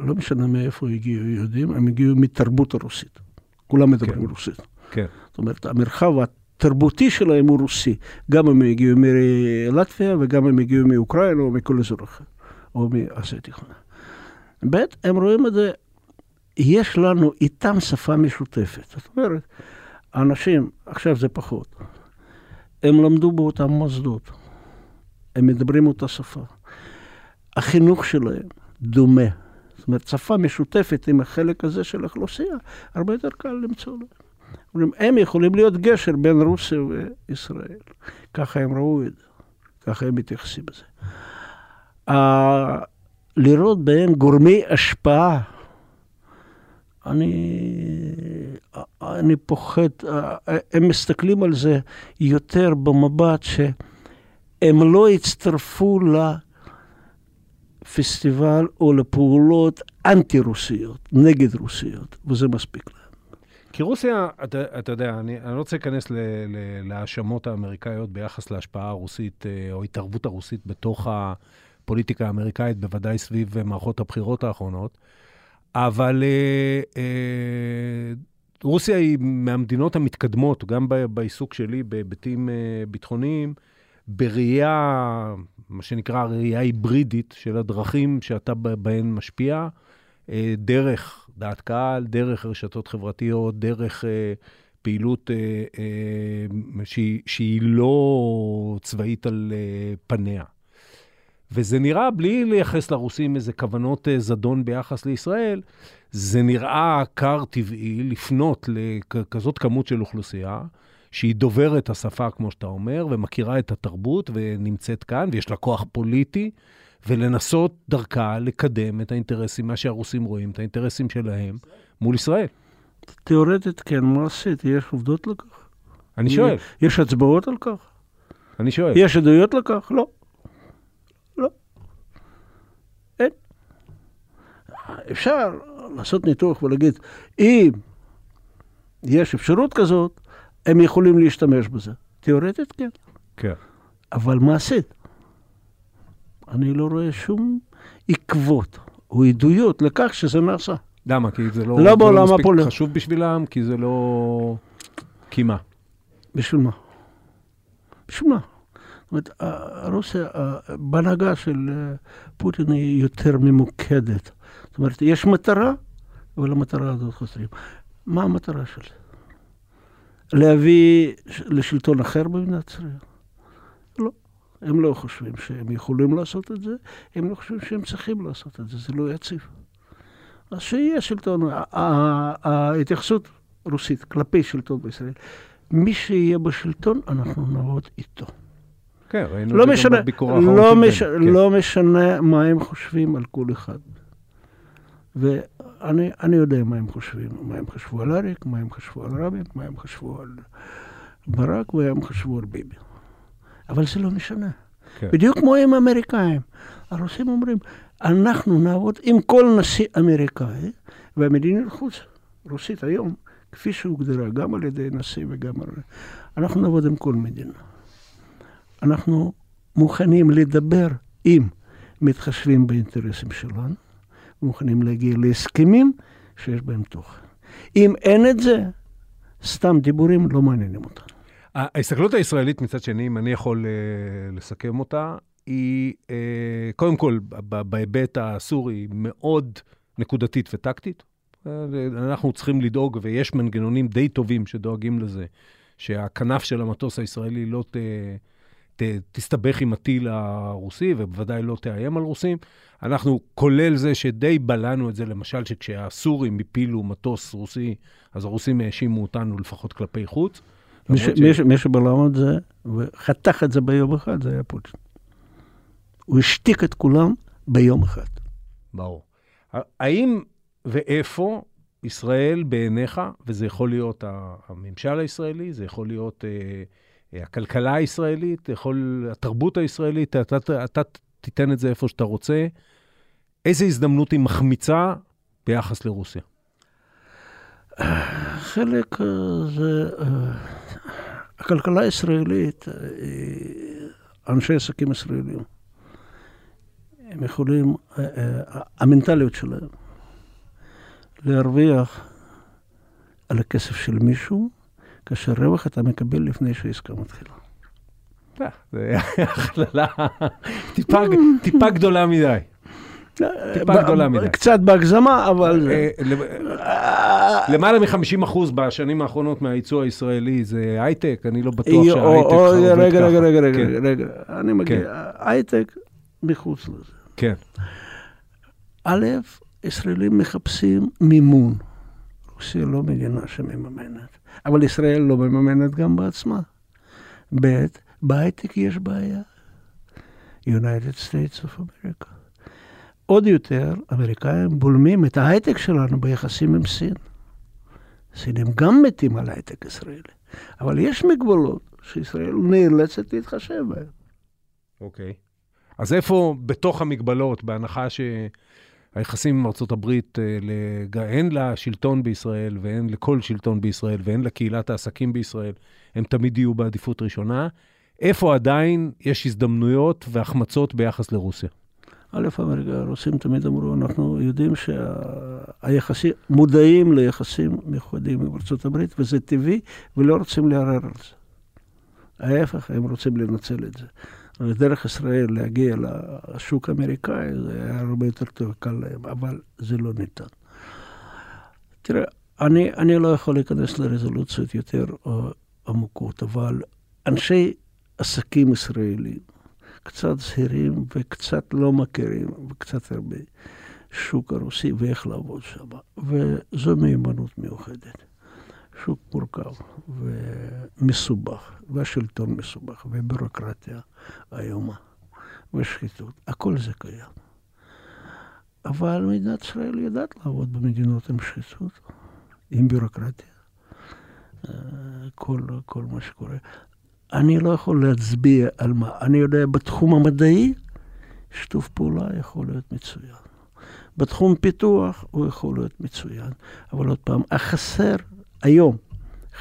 לא משנה מאיפה הגיעו יהודים, הם הגיעו מתרבות הרוסית. כולם מדברים כן. רוסית. כן. זאת אומרת, המרחב התרבותי שלהם הוא רוסי. גם הם הגיעו מלטביה וגם הם הגיעו מאוקראינה או מכל אזור אחר, או מאסיה תיכונה. ב', הם רואים את זה, יש לנו איתם שפה משותפת. זאת אומרת, אנשים, עכשיו זה פחות, הם למדו באותם מוסדות, הם מדברים אותה שפה. החינוך שלהם, דומה. זאת אומרת, שפה משותפת עם החלק הזה של האוכלוסייה, הרבה יותר קל למצוא להם. הם יכולים להיות גשר בין רוסיה וישראל. ככה הם ראו את זה, ככה הם מתייחסים לזה. לראות בהם גורמי השפעה, אני, אני פוחד, הם מסתכלים על זה יותר במבט שהם לא הצטרפו ל... לה... לפסטיבל או לפעולות אנטי-רוסיות, נגד רוסיות, וזה מספיק להם. כי רוסיה, אתה, אתה יודע, אני, לא רוצה להיכנס להאשמות האמריקאיות ביחס להשפעה הרוסית אה, או התערבות הרוסית בתוך הפוליטיקה האמריקאית, בוודאי סביב מערכות הבחירות האחרונות, אבל אה, אה, רוסיה היא מהמדינות המתקדמות, גם בעיסוק שלי בהיבטים אה, ביטחוניים, בראייה מה שנקרא ראייה היברידית של הדרכים שאתה בהן משפיע, אה, דרך דעת קהל, דרך רשתות חברתיות, דרך אה, פעילות אה, שהיא, שהיא לא צבאית על פניה. וזה נראה, בלי לייחס לרוסים איזה כוונות זדון ביחס לישראל, זה נראה קר טבעי לפנות לכזאת כמות של אוכלוסייה, שהיא דוברת השפה, כמו שאתה אומר, ומכירה את התרבות ונמצאת כאן, ויש לה כוח פוליטי, ולנסות דרכה לקדם את האינטרסים, מה שהרוסים רואים, את האינטרסים שלהם מול ישראל. תיאורטית כן, מעשית, יש עובדות לכך? אני שואל. יש הצבעות על כך? אני שואל. יש עדויות לכך? לא. לא. אין. אפשר לעשות ניתוח ולהגיד, אם יש אפשרות כזאת, הם יכולים להשתמש בזה. תיאורטית כן. כן. אבל מעשית, אני לא רואה שום עקבות או עדויות לכך שזה נעשה. למה? כי זה לא, לא זה לא מספיק הפוליטי. חשוב בשבילם? כי זה לא... כי מה? בשביל מה? בשביל מה? זאת אומרת, רוסיה, בהנהגה של אה, פוטין היא יותר ממוקדת. זאת אומרת, יש מטרה, ולמטרה הזאת חוזרים. מה המטרה של זה? להביא לשלטון אחר במדינת ישראל? לא. הם לא חושבים שהם יכולים לעשות את זה, הם לא חושבים שהם צריכים לעשות את זה, זה לא יציב. אז שיהיה שלטון, ההתייחסות רוסית כלפי שלטון בישראל, מי שיהיה בשלטון, אנחנו נעבוד איתו. כן, ראינו לא את זה משנה, גם בביקור האחרון לא, מש, בנט, כן. לא משנה מה הם חושבים על כל אחד. ואני אני יודע מה הם חושבים, מה הם חשבו על אריק, מה הם חשבו על רבין, מה הם חשבו על ברק, ומה הם חשבו על ביבי. אבל זה לא משנה. כן. בדיוק כמו עם האמריקאים. הרוסים אומרים, אנחנו נעבוד עם כל נשיא אמריקאי, והמדיניות חוץ רוסית היום, כפי שהוגדרה גם על ידי נשיא וגם על... אנחנו נעבוד עם כל מדינה. אנחנו מוכנים לדבר עם מתחשבים באינטרסים שלנו, מוכנים להגיע להסכמים שיש בהם תוכן. אם אין את זה, סתם דיבורים לא מעניינים אותנו. ההסתכלות הישראלית מצד שני, אם אני יכול אה, לסכם אותה, היא אה, קודם כל, בהיבט הסורי, מאוד נקודתית וטקטית. אה, אנחנו צריכים לדאוג, ויש מנגנונים די טובים שדואגים לזה, שהכנף של המטוס הישראלי לא ת, ת, תסתבך עם הטיל הרוסי, ובוודאי לא תאיים על רוסים. אנחנו, כולל זה שדי בלענו את זה, למשל, שכשהסורים הפילו מטוס רוסי, אז הרוסים האשימו אותנו לפחות כלפי חוץ. מי, ש, למרות מי, ש, מי שבלם את זה וחתך את זה ביום אחד, זה היה פוטין. הוא השתיק את כולם ביום אחד. ברור. האם ואיפה ישראל בעיניך, וזה יכול להיות הממשל הישראלי, זה יכול להיות אה, הכלכלה הישראלית, יכול, התרבות הישראלית, אתה, אתה, אתה תיתן את זה איפה שאתה רוצה, איזה הזדמנות היא מחמיצה ביחס לרוסיה? חלק אה, זה... אה, הכלכלה הישראלית, אה, אנשי עסקים ישראלים, הם יכולים, המנטליות שלהם, להרוויח על הכסף של מישהו, כאשר רווח אתה מקבל לפני שהעסקה מתחילה. אה, זה הכללה טיפה, גדולה מדי. טיפה גדולה מדי. קצת בהגזמה, אבל... אה, ל- למעלה מ-50 אחוז בשנים האחרונות מהייצוא הישראלי זה הייטק, אני לא בטוח שההייטק או- עובד ככה. רגע, רגע, רגע, רגע, כן, רגע, אני מגיע. הייטק מחוץ לזה. כן, א', ישראלים מחפשים מימון. רוסיה לא מדינה שמממנת, אבל ישראל לא מממנת גם בעצמה. ב', בהייטק יש בעיה. United States of America. עוד יותר, אמריקאים בולמים את ההייטק שלנו ביחסים עם סין. סינים גם מתים על הייטק ישראלי, אבל יש מגבלות שישראל נאלצת להתחשב בהן. אוקיי. אז איפה בתוך המגבלות, בהנחה שהיחסים עם ארה"ב, הן לשלטון בישראל והן לכל שלטון בישראל והן לקהילת העסקים בישראל, הם תמיד יהיו בעדיפות ראשונה, איפה עדיין יש הזדמנויות והחמצות ביחס לרוסיה? א', אמריקה, הרוסים תמיד אמרו, אנחנו יודעים שהיחסים, מודעים ליחסים מיוחדים עם ארה"ב, וזה טבעי, ולא רוצים לערער על זה. ההפך, הם רוצים לנצל את זה. ודרך ישראל להגיע לשוק האמריקאי, זה היה הרבה יותר טוב, קל להם, אבל זה לא ניתן. תראה, אני, אני לא יכול להיכנס לרזולוציות יותר uh, עמוקות, אבל אנשי עסקים ישראלים, קצת זהירים וקצת לא מכירים, וקצת הרבה שוק הרוסי ואיך לעבוד שם. וזו מיומנות מיוחדת. שוק מורכב ומסובך, והשלטון מסובך, ובירוקרטיה איומה, ושחיתות, הכל זה קיים. אבל מדינת ישראל יודעת לעבוד במדינות עם שחיתות, עם בירוקרטיה, כל, כל מה שקורה. אני לא יכול להצביע על מה. אני יודע, בתחום המדעי, שיתוף פעולה יכול להיות מצוין. בתחום פיתוח הוא יכול להיות מצוין. אבל עוד פעם, החסר היום,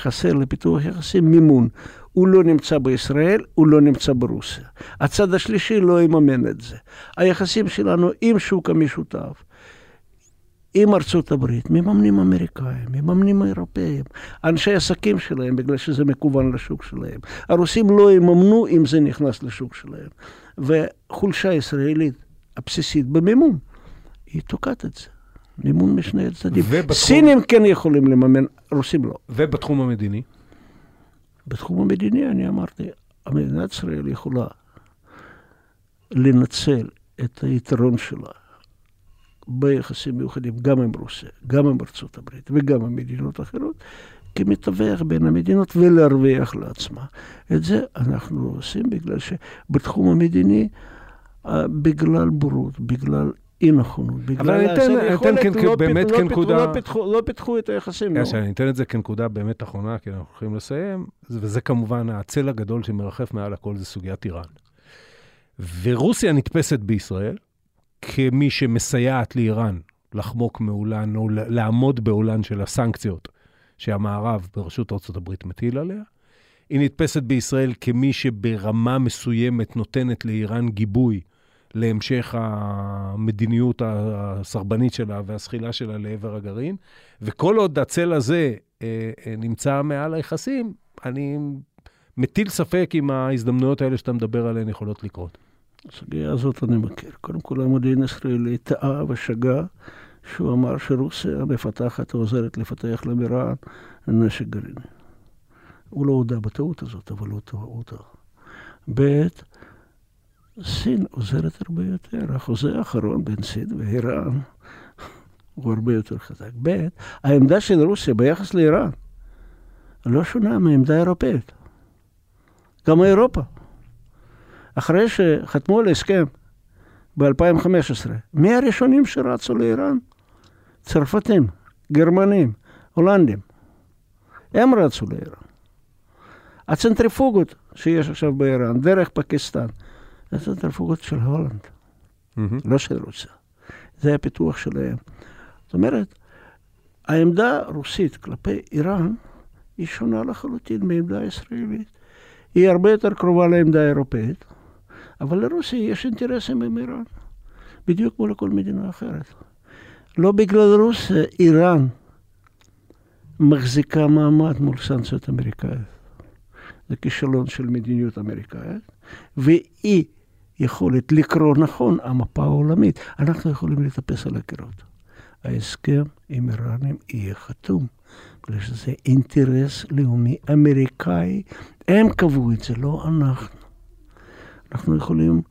חסר לפיתוח יחסים מימון. הוא לא נמצא בישראל, הוא לא נמצא ברוסיה. הצד השלישי לא יממן את זה. היחסים שלנו עם שוק המשותף, עם ארצות הברית, מממנים אמריקאים, מממנים אירופאים, אנשי עסקים שלהם, בגלל שזה מקוון לשוק שלהם. הרוסים לא יממנו אם זה נכנס לשוק שלהם. וחולשה ישראלית הבסיסית במימון, היא תוקעת את זה. מימון משני הצדדים. ובתחום... סינים כן יכולים לממן, רוסים לא. ובתחום המדיני? בתחום המדיני, אני אמרתי, מדינת ישראל יכולה לנצל את היתרון שלה ביחסים מיוחדים, גם עם רוסיה, גם עם ארצות הברית וגם עם מדינות אחרות, כמתווך בין המדינות ולהרוויח לעצמה. את זה אנחנו לא עושים בגלל שבתחום המדיני, אה, בגלל בורות, בגלל אי נכונות. אבל אני אתן, אני אתן כן, לא באמת לא כנקודה... לא פיתחו, לא פיתחו את היחסים. לא. אני אתן את זה כנקודה באמת אחרונה, כי אנחנו הולכים לסיים, וזה כמובן הצל הגדול שמרחף מעל הכל, זה סוגיית איראן. ורוסיה נתפסת בישראל כמי שמסייעת לאיראן לחמוק מעולן, או לעמוד בעולן של הסנקציות שהמערב בראשות ארה"ב מטיל עליה. היא נתפסת בישראל כמי שברמה מסוימת נותנת לאיראן גיבוי להמשך המדיניות הסרבנית שלה והזחילה שלה לעבר הגרעין. וכל עוד הצל הזה אה, אה, נמצא מעל היחסים, אני מטיל ספק אם ההזדמנויות האלה שאתה מדבר עליהן יכולות לקרות. הסוגיה הזאת אני מכיר. קודם כל, המודיעין הישראלי טעה ושגה שהוא אמר שרוסיה מפתחת או עוזרת לפתח למירן נשק גרעיני. הוא לא הודה בטעות הזאת, אבל הוא טעה. ב', סין עוזרת הרבה יותר. החוזה האחרון בין סין ואיראן הוא הרבה יותר חזק. ב', העמדה של רוסיה ביחס לאיראן לא שונה מהעמדה האירופאית. גם אירופה. אחרי שחתמו על הסכם ב-2015, מי הראשונים שרצו לאיראן? צרפתים, גרמנים, הולנדים. הם רצו לאיראן. הצנטריפוגות שיש עכשיו באיראן, דרך פקיסטן, זה צנטריפוגות של הולנד, mm-hmm. לא של רוסיה. זה הפיתוח שלהם. זאת אומרת, העמדה הרוסית כלפי איראן היא שונה לחלוטין מעמדה הישראלית. היא הרבה יותר קרובה לעמדה האירופאית, אבל לרוסיה יש אינטרסים עם איראן, בדיוק כמו לכל מדינה אחרת. לא בגלל רוסיה, איראן מחזיקה מעמד מול סנקציות אמריקאיות. זה כישלון של מדיניות אמריקאית, ואי יכולת לקרוא נכון המפה העולמית. אנחנו יכולים לטפס על הקירות. ההסכם עם איראנים יהיה חתום, בגלל שזה אינטרס לאומי אמריקאי. הם קבעו את זה, לא אנחנו. אנחנו יכולים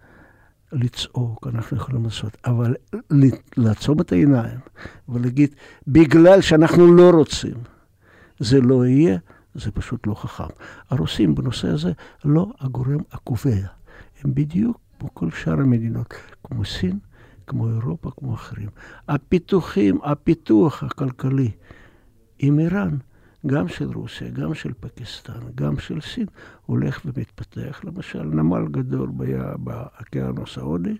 לצעוק, אנחנו יכולים לעשות, אבל לעצום את העיניים ולהגיד, בגלל שאנחנו לא רוצים, זה לא יהיה, זה פשוט לא חכם. הרוסים בנושא הזה לא הגורם הקובע. הם בדיוק כמו כל שאר המדינות, כמו סין, כמו אירופה, כמו אחרים. הפיתוחים, הפיתוח הכלכלי עם איראן, גם של רוסיה, גם של פקיסטן, גם של סין, הולך ומתפתח. למשל, נמל גדול באוקיינוס ההודי,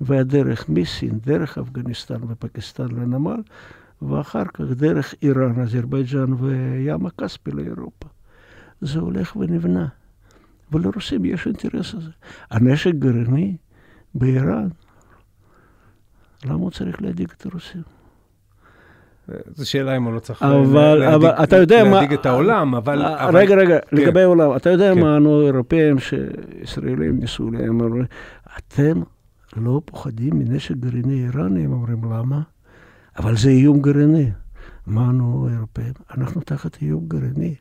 והדרך מסין, דרך אפגניסטן ופקיסטן לנמל, ואחר כך דרך איראן, אזרבייג'אן וים הכספי לאירופה. זה הולך ונבנה. ולרוסים יש אינטרס הזה. הנשק גרעיני באיראן, למה הוא צריך להדאיג את הרוסים? זו שאלה אם הוא לא צריך אבל, להדיג, אבל אתה יודע מה... להדאיג את העולם, אבל... אה, רגע, אבל... רגע, כן. לגבי העולם, אתה יודע כן. מה אנו אירופאים שישראלים ניסו להם, אתם לא פוחדים מנשק גרעיני איראני? הם אומרים, למה? אבל זה איום גרעיני. מה אנו אירופאים? אנחנו תחת איום גרעיני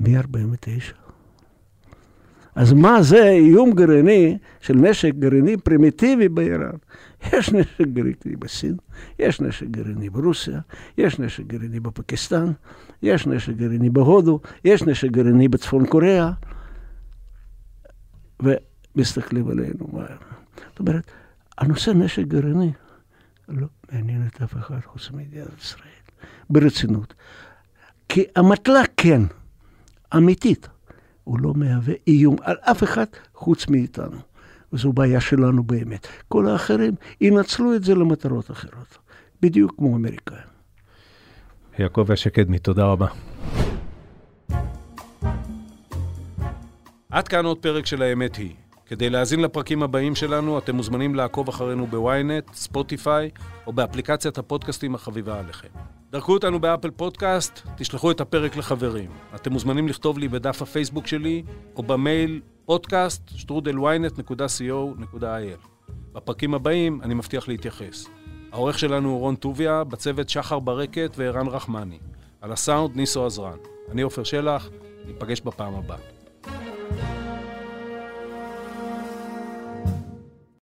מ-49. אז מה זה איום גרעיני של נשק גרעיני פרימיטיבי באיראן? יש נשק גרעיני בסין, יש נשק גרעיני ברוסיה, יש נשק גרעיני בפקיסטן, יש נשק גרעיני בהודו, יש נשק גרעיני בצפון קוריאה, ומסתכלים עלינו. זאת אומרת, הנושא נשק גרעיני לא מעניין את אף אחד חוץ ממדינת ישראל, ברצינות. כי המטלה כן, אמיתית, הוא לא מהווה איום על אף אחד חוץ מאיתנו. וזו בעיה שלנו באמת. כל האחרים ינצלו את זה למטרות אחרות, בדיוק כמו אמריקאים. יעקב השקדמי, תודה רבה. עד כאן עוד פרק של האמת היא. כדי להאזין לפרקים הבאים שלנו, אתם מוזמנים לעקוב אחרינו בוויינט, ספוטיפיי, או באפליקציית הפודקאסטים החביבה עליכם. דרכו אותנו באפל פודקאסט, תשלחו את הפרק לחברים. אתם מוזמנים לכתוב לי בדף הפייסבוק שלי, או במייל פודקאסט שטרודלוויינט.co.il. בפרקים הבאים אני מבטיח להתייחס. העורך שלנו הוא רון טוביה, בצוות שחר ברקת וערן רחמני. על הסאונד ניסו עזרן. אני עופר שלח, ניפגש בפעם הבאה.